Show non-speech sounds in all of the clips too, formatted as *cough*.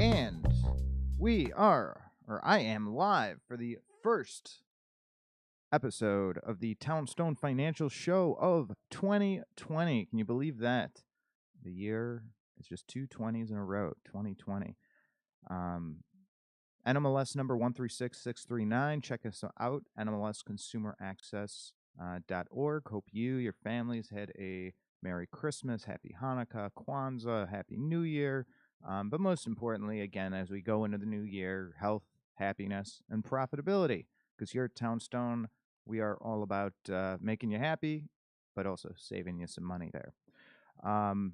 And we are, or I am live for the first episode of the Townstone Financial Show of 2020. Can you believe that? The year is just two 20s in a row, 2020. Um, NMLS number 136639. Check us out, NMLSconsumeraccess.org. Hope you, your families had a Merry Christmas, Happy Hanukkah, Kwanzaa, Happy New Year. Um, but most importantly, again, as we go into the new year, health, happiness, and profitability. Because here at Townstone, we are all about uh, making you happy, but also saving you some money there. Um,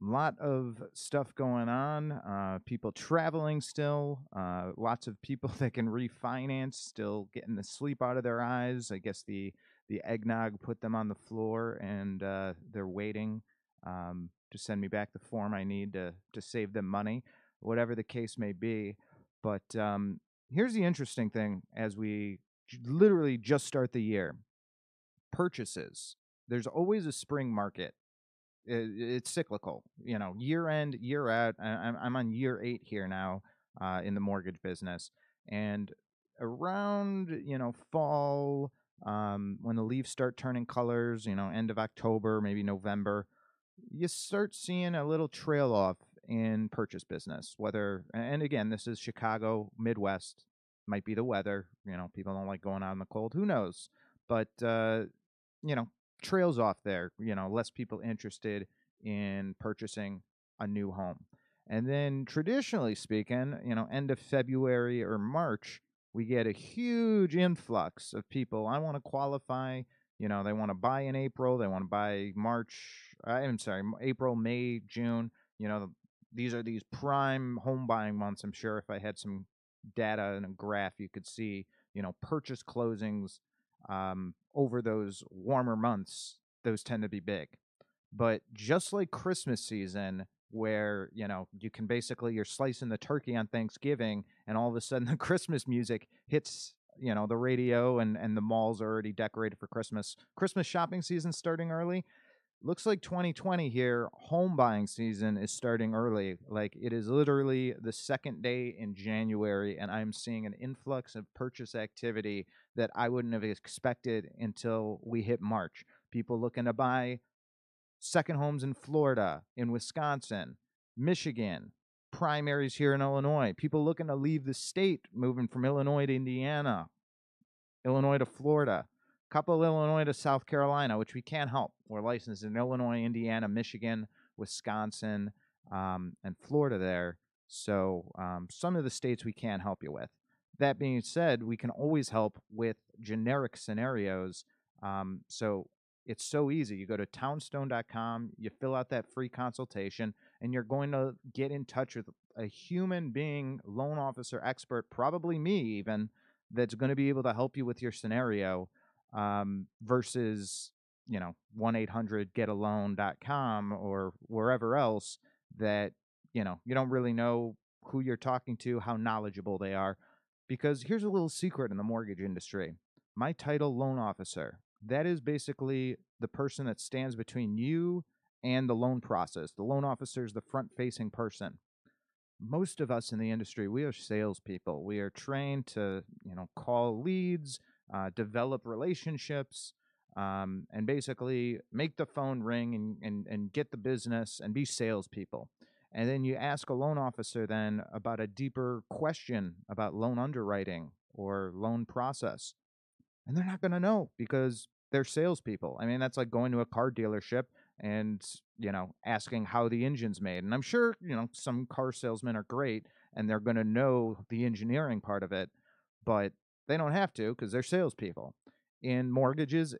lot of stuff going on. Uh, people traveling still. Uh, lots of people *laughs* that can refinance still getting the sleep out of their eyes. I guess the the eggnog put them on the floor, and uh, they're waiting um, to send me back the form I need to to save them money, whatever the case may be. But um, here's the interesting thing: as we j- literally just start the year, purchases. There's always a spring market it, it's cyclical. You know, year end, year out. I'm I'm on year eight here now uh, in the mortgage business, and around you know fall um, when the leaves start turning colors, you know, end of October, maybe November, you start seeing a little trail off in purchase business. Whether and again, this is Chicago, Midwest, might be the weather. You know, people don't like going out in the cold. Who knows? But uh, you know, trails off there, you know, less people interested in purchasing a new home. And then traditionally speaking, you know, end of February or March, we get a huge influx of people. I want to qualify, you know, they want to buy in April, they want to buy March, I'm sorry, April, May, June, you know, these are these prime home buying months. I'm sure if I had some data and a graph, you could see, you know, purchase closings um, over those warmer months, those tend to be big. But just like Christmas season, where you know you can basically you're slicing the turkey on Thanksgiving, and all of a sudden *laughs* the Christmas music hits you know the radio, and and the malls are already decorated for Christmas. Christmas shopping season starting early? Looks like 2020 here home buying season is starting early. Like it is literally the second day in january and i'm seeing an influx of purchase activity that i wouldn't have expected until we hit march. People looking to buy second homes in florida in wisconsin michigan primaries here in illinois people looking to leave the state moving from illinois to indiana illinois to florida couple Illinois to South Carolina, which we can't help. We're licensed in Illinois, Indiana, Michigan, Wisconsin, um, and Florida there. So um, some of the states we can't help you with. That being said, we can always help with generic scenarios. Um, so it's so easy. You go to townstone.com, you fill out that free consultation, and you're going to get in touch with a human being, loan officer expert, probably me even, that's going to be able to help you with your scenario um, versus you know 1-800-get-a-loan.com or wherever else that you know you don't really know who you're talking to how knowledgeable they are because here's a little secret in the mortgage industry my title loan officer that is basically the person that stands between you and the loan process the loan officer is the front facing person most of us in the industry we are salespeople we are trained to you know call leads uh, develop relationships, um, and basically make the phone ring and, and, and get the business and be salespeople. And then you ask a loan officer then about a deeper question about loan underwriting or loan process. And they're not going to know because they're salespeople. I mean, that's like going to a car dealership and, you know, asking how the engine's made. And I'm sure, you know, some car salesmen are great and they're going to know the engineering part of it. But they don't have to because they're salespeople. In mortgages,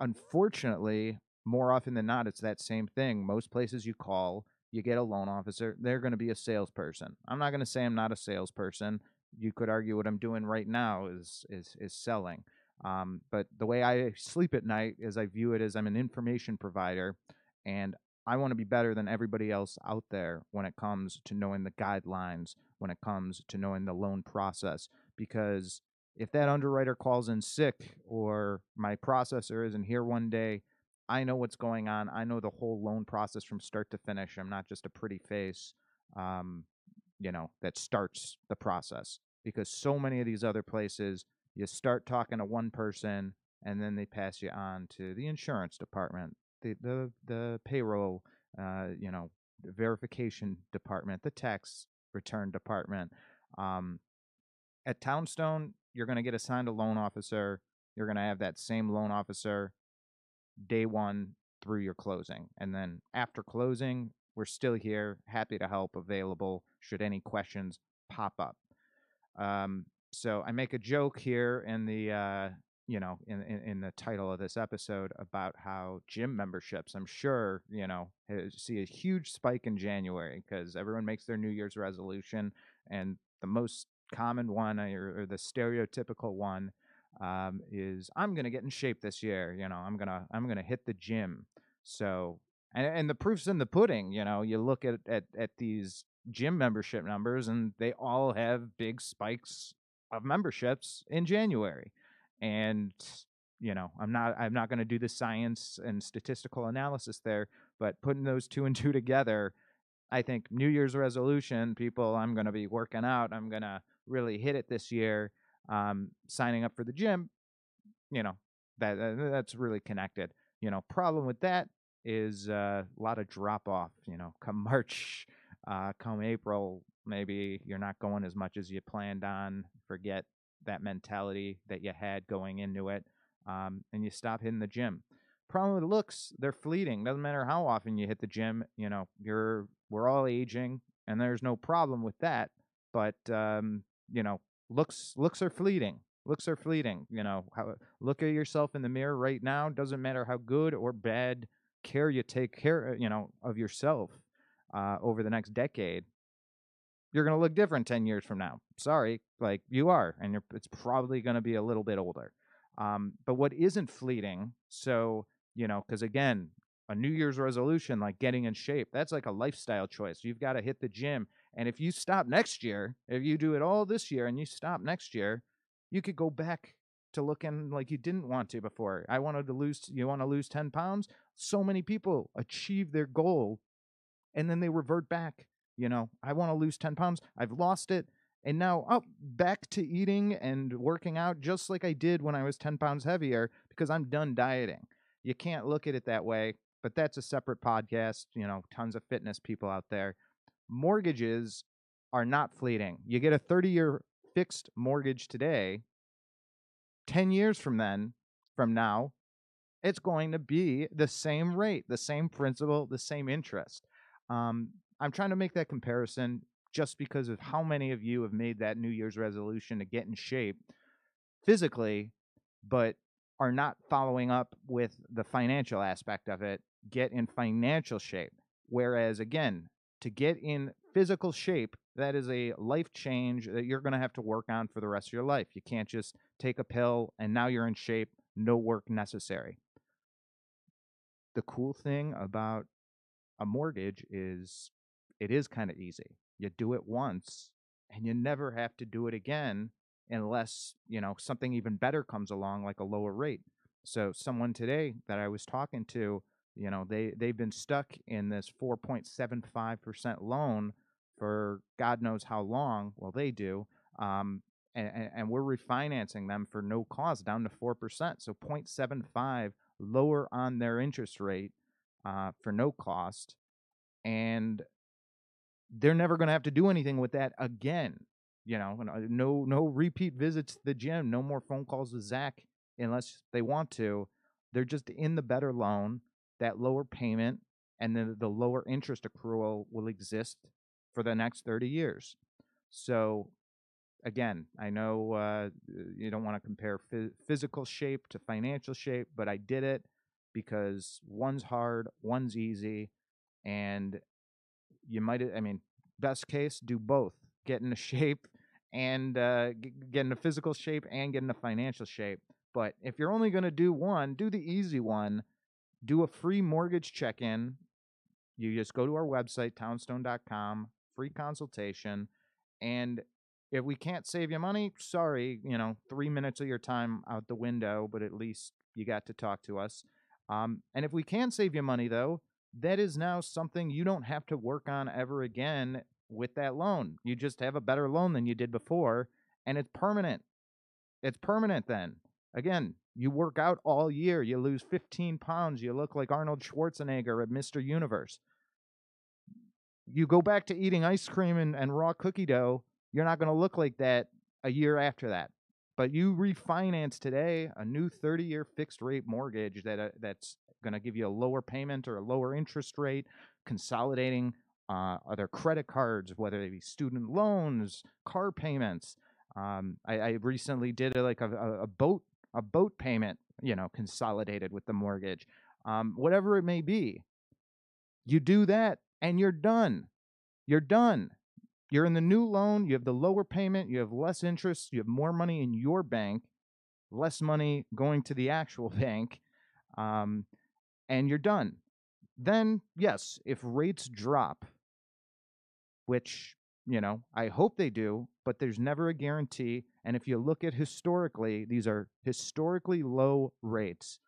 unfortunately, more often than not, it's that same thing. Most places you call, you get a loan officer, they're going to be a salesperson. I'm not going to say I'm not a salesperson. You could argue what I'm doing right now is is is selling. Um, but the way I sleep at night is I view it as I'm an information provider, and I want to be better than everybody else out there when it comes to knowing the guidelines, when it comes to knowing the loan process, because if that underwriter calls in sick or my processor isn't here one day, I know what's going on. I know the whole loan process from start to finish. I'm not just a pretty face. Um, you know, that starts the process because so many of these other places, you start talking to one person and then they pass you on to the insurance department, the the the payroll, uh, you know, verification department, the tax return department. Um, at Townstone, you're going to get assigned a loan officer. You're going to have that same loan officer day one through your closing. And then after closing, we're still here, happy to help, available should any questions pop up. Um, so I make a joke here in the uh, you know in, in, in the title of this episode about how gym memberships i'm sure you know see a huge spike in january because everyone makes their new year's resolution and the most common one or, or the stereotypical one um, is i'm to get in shape this year you know i'm to i'm to hit the gym. So and, and the proof's in the pudding you know you look at, at at these gym membership numbers and they all have big spikes of memberships in january and you know i'm not i'm not going to do the science and statistical analysis there but putting those two and two together i think new year's resolution people i'm going to be working out i'm going to really hit it this year um, signing up for the gym you know that that's really connected you know problem with that is uh, a lot of drop off. You know, come *laughs* March, uh, come April, maybe you're not going as much as you planned on. Forget that mentality that you had going into it, um, and you stop hitting the gym. Problem with looks, they're fleeting. Doesn't matter how often you hit the gym. You know, you're we're all aging, and there's no problem with that. But um, you know, looks looks are fleeting looks are fleeting you know how look at yourself in the mirror right now doesn't matter how good or bad care you take care, uh, you know, of yourself uh, over the next decade, you're going to look different 10 years from now. Sorry, like you are, and it's probably going to be a little bit older. Um, but what isn't fleeting, so, you know, because again, a New Year's resolution, like getting in shape, that's like a lifestyle choice. You've got to hit the gym. And if you stop next year, if you do it all this year and you stop next year, you could go back to looking like you didn't want to before. I wanted to lose, you want to lose 10 pounds? So many people achieve their goal and then they revert back. You know, I want to lose 10 pounds. I've lost it. And now, oh, back to eating and working out just like I did when I was 10 pounds heavier because I'm done dieting. You can't look at it that way, but that's a separate podcast. You know, tons of fitness people out there. Mortgages are not fleeting. You get a 30 year fixed mortgage today 10 years from then, from now, it's going to be the same rate, the same principal, the same interest. Um, I'm trying to make that comparison just because of how many of you have made that New Year's resolution to get in shape physically, but are not following up with the financial aspect of it, get in financial shape. Whereas, again, to get in physical shape, that is a life change that you're going to have to work on for the rest of your life. You can't just take a pill and now you're in shape, no work necessary. The cool thing about a mortgage is it is kind of easy. You do it once and you never have to do it again unless, you know, something even better comes along like a lower rate. So someone today that I was talking to, you know, they they've been stuck in this 4.75% loan for God knows how long. Well, they do. Um, and, and, we're refinancing them for no cost down to 4%. So 0.75 lower on their interest rate uh, for no cost. And they're never going to have to do anything with that again. You know, uh, no no repeat visits to the gym, no more phone calls with Zach unless they want to. They're just in the better loan, that lower payment, and then the lower interest accrual will exist for the next 30 years. So again, I know uh, you don't want to compare physical shape to financial shape, but I did it because one's hard, one's easy, and you might. I mean, best case, do both: get into *laughs* shape and uh, get into physical shape and get into financial shape. But if you're only going to do one, do the easy one. Do a free mortgage check-in. You just go to our website, townstone.com, free consultation. And if we can't save you money, sorry, you know, three minutes of your time out the window, but at least you got to talk to us. Um, and if we can save you money, though, that is now something you don't have to work on ever again with that loan. You just have a better loan than you did before, and it's permanent. It's permanent then. Again, you work out all year, you lose 15 pounds, you look like Arnold Schwarzenegger at Mr. Universe. You go back to eating ice cream and, and raw cookie dough, you're not going to look like that a year after that. But you refinance today a new 30 year fixed rate mortgage that uh, that's going to give you a lower payment or a lower interest rate, consolidating uh, other credit cards, whether they be student loans, car payments. Um, I, I, recently did a, like a, a, boat a boat payment, you know, consolidated with the mortgage, um, whatever it may be. You do that and you're done. You're done. You're in the new loan, you have the lower payment, you have less interest, you have more money in your bank, less money going to the actual *laughs* bank, um, and you're done. Then, yes, if rates drop, which, you know, I hope they do, but there's never a guarantee. And if you look at historically, these are historically low rates.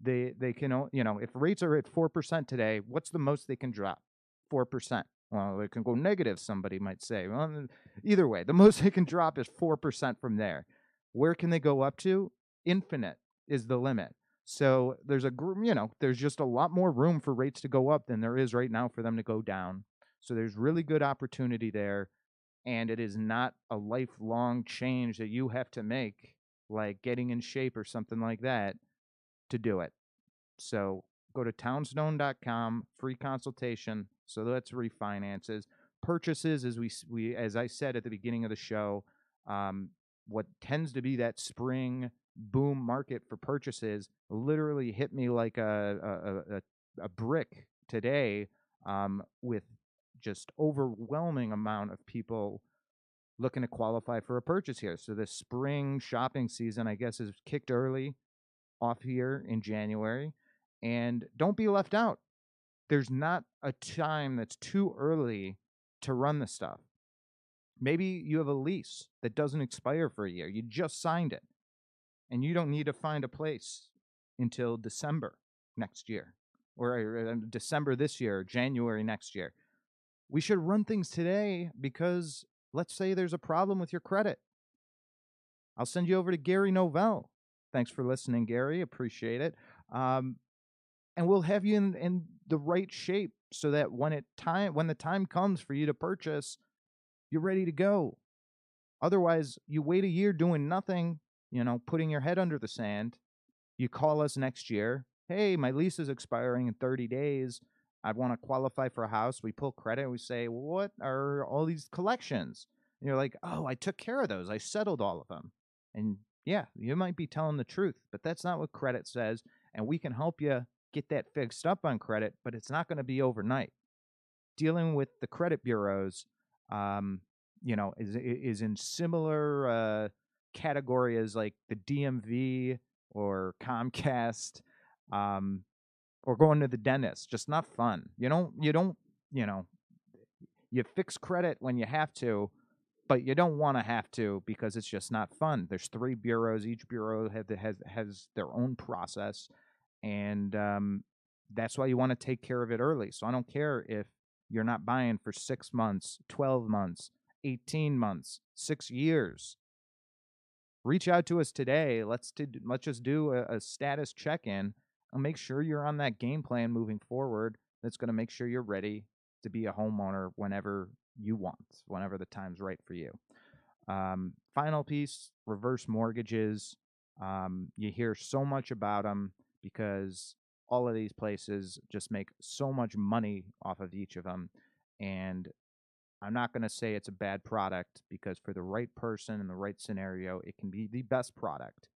They they can you know if rates are at four percent today, what's the most they can drop? Four percent. Well, it can go negative, somebody might say. Well, either way, the *laughs* most they can drop is 4% from there. Where can they go up to? Infinite is the limit. So there's a you know, there's just a lot more room for rates to go up than there is right now for them to go down. So there's really good opportunity there and it is not a lifelong change that you have to make like getting in shape or something like that to do it. So go to townstone.com, free consultation. So that's refinances. Purchases, as we we as I said at the beginning of the show, um, what tends to be that spring boom market for purchases literally hit me like a a, a, a brick today um, with just overwhelming amount of people looking to qualify for a purchase here. So the spring shopping season, I guess, is kicked early off here in January. And don't be left out. There's not a time that's too early to run the stuff. Maybe you have a lease that doesn't expire for a year. You just signed it. And you don't need to find a place until December next year or uh, December this year, January next year. We should run things today because let's say there's a problem with your credit. I'll send you over to Gary Novell. Thanks for listening, Gary. Appreciate it. Um, and we'll have you in, in the right shape so that when it time when the time comes for you to purchase, you're ready to go. Otherwise, you wait a year doing nothing, you know, putting your head under the sand. You call us next year. Hey, my lease is expiring in 30 days. I want to qualify for a house. We pull credit. We say, what are all these collections? And you're like, oh, I took care of those. I settled all of them. And yeah, you might be telling the truth, but that's not what credit says. And we can help you get that fixed up on credit, but it's not going to be overnight. Dealing with the credit bureaus, um, you know, is is in similar uh, category as like the DMV or Comcast. Um, or going to the dentist. Just not fun. You don't you don't, you know, you fix credit when you have to, but you don't want to have to because it's just not fun. There's three bureaus. Each bureau has has has their own process, and um, that's why you want to take care of it early. So I don't care if you're not buying for six months, twelve months, eighteen months, six years. Reach out to us today. Let's let's just do a, a status check in and make sure you're on that game plan moving forward that's going to make sure you're ready to be a homeowner whenever you want, whenever the time's right for you. Um, final piece reverse mortgages. Um, you hear so much about them because all of these places just make so much money off of each of them. And I'm not going to say it's a bad product because for the right person in the right scenario, it can be the best product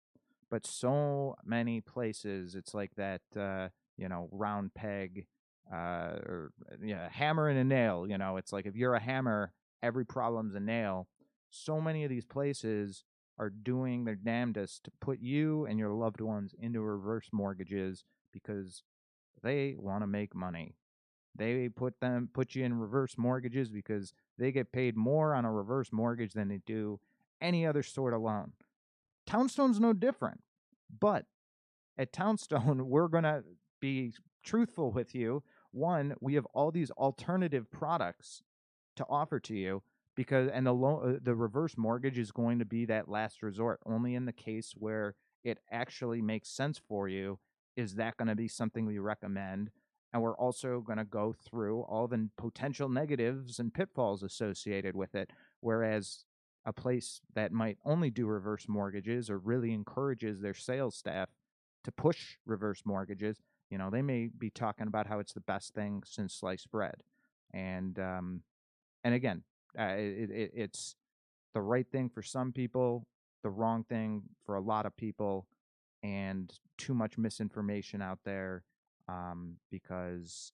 but so many places it's like that uh, you know round peg uh, or yeah, hammer and a nail. You know, it's like if you're a hammer, every problem's a nail. So many of these places are doing their damnedest to put you and your loved ones into reverse mortgages because they want to make money. They put them put you in reverse mortgages because they get paid more on a reverse mortgage than they do any other sort of loan. Townstone's no different. But at Townstone, *laughs* we're going to be truthful with you. One, we have all these alternative products to offer to you because and the loan uh, the reverse mortgage is going to be that last resort only in the case where it actually makes sense for you is that going to be something we recommend and we're also going to go through all the potential negatives and pitfalls associated with it whereas a place that might only do reverse mortgages or really encourages their sales staff to push reverse mortgages you know they may be talking about how it's the best thing since sliced bread and um and again uh, it, it, it's the right thing for some people the wrong thing for a lot of people and too much misinformation out there um, because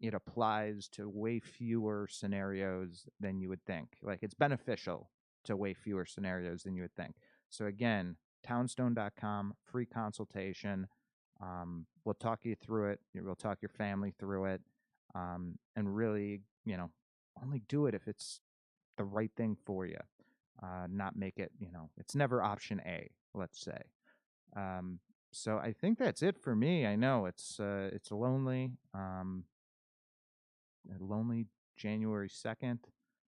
it applies to way fewer scenarios than you would think. Like it's beneficial to way fewer scenarios than you would think. So again, townstone.com, free consultation. Um, we'll talk you through it. We'll talk your family through it, um, and really, you know, only do it if it's the right thing for you. Uh, not make it, you know, it's never option A. Let's say. Um, so I think that's it for me. I know it's uh, it's lonely, um, lonely January second,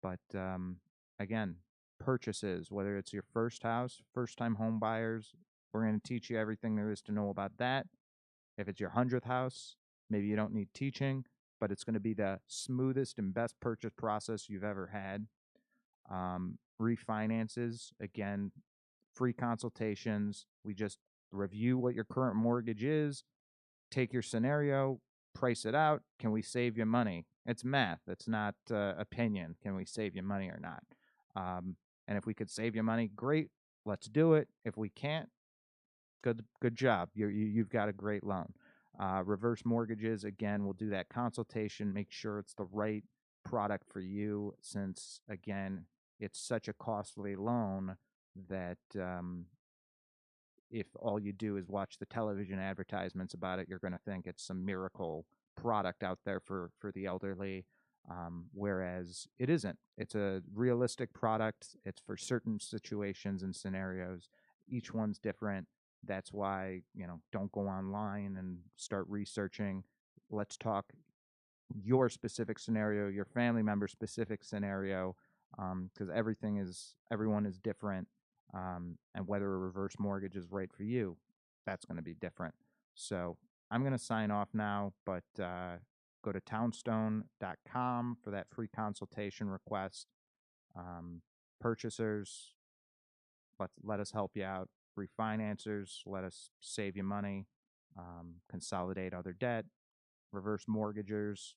but um, again, purchases, whether it's your first house, first time home buyers, we're going to teach you everything there is to know about that. If it's your hundredth house, maybe you don't need teaching, but it's going to be the smoothest and best purchase process you've ever had. Um, refinances, again, free consultations. We just review what your current mortgage is, take your scenario, price it out. Can we save you money? It's math. It's not uh, opinion. Can we save you money or not? Um, and if we could save you money, great. Let's do it. If we can't, good good job. You're, you you have got a great loan. Uh, reverse mortgages again. We'll do that consultation. Make sure it's the right product for you, since again, it's such a costly loan that um, if all you do is watch the television advertisements about it, you're going to think it's some miracle product out there for for the elderly. Um, whereas it isn't. It's a realistic product. It's for certain situations and scenarios. Each one's different. That's why you know don't go online and start researching. Let's talk your specific scenario, your family member specific scenario, because um, everything is everyone is different um, and whether a reverse mortgage is right for you, that's going to be different. So I'm going to sign off now, but uh, go to townstone.com for that free consultation request. Um, purchasers, let let us help you out. Refinancers, let us save you money. Um, consolidate other debt. Reverse mortgagers,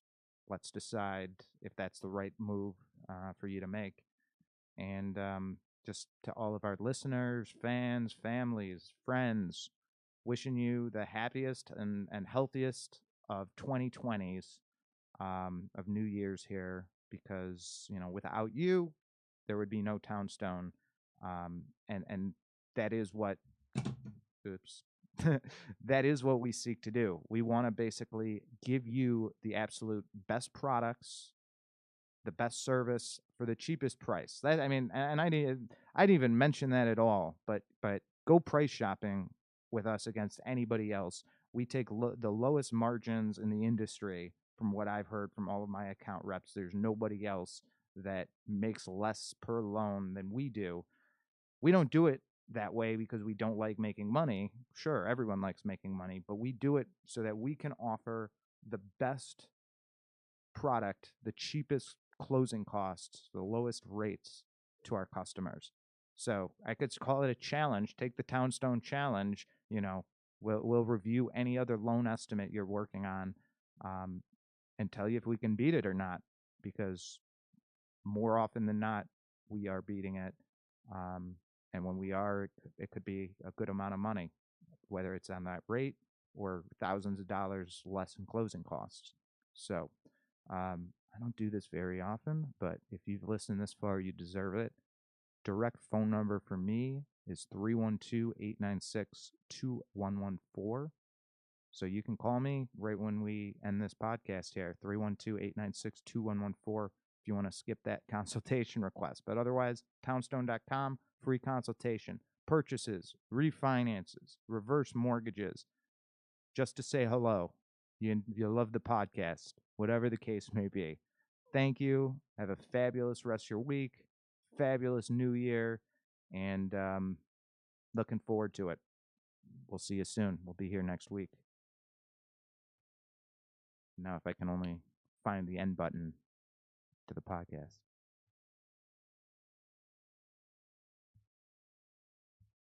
let's decide if that's the right move uh, for you to make. And um, just to all of our listeners, fans, families, friends, wishing you the happiest and, and healthiest of 2020s, um, of New Year's here, because, you know, without you, there would be no Townstone. Um, and, and that is what, *coughs* oops, *laughs* that is what we seek to do. We want to basically give you the absolute best products the best service for the cheapest price. That I mean, and I didn't I didn't even mention that at all. But but go price shopping with us against anybody else. We take lo- the lowest margins in the industry from what I've heard from all of my account reps. There's nobody else that makes less per loan than we do. We don't do it that way because we don't like making money. Sure, everyone likes making money, but we do it so that we can offer the best product, the cheapest closing costs, the lowest rates to our customers. So I could call it a challenge. Take the Townstone challenge. You know, we'll we'll review any other loan estimate you're working on, um, and tell you if we can beat it or not. Because more often than not, we are beating it. Um, and when we are, it, could be a good amount of money, whether it's on that rate or thousands of dollars less in closing costs. So um, I don't do this very often, but if you've listened this far, you deserve it. Direct phone number for me is 312 896 2114. So you can call me right when we end this podcast here 312 896 2114 if you want to skip that *laughs* consultation request. But otherwise, townstone.com, free consultation, purchases, refinances, reverse mortgages, just to say hello. You, you love the podcast, whatever the case may be. Thank you. Have a fabulous rest of your week, fabulous new year, and um, looking forward to it. We'll see you soon. We'll be here next week. Now, if I can only find the end button to the podcast.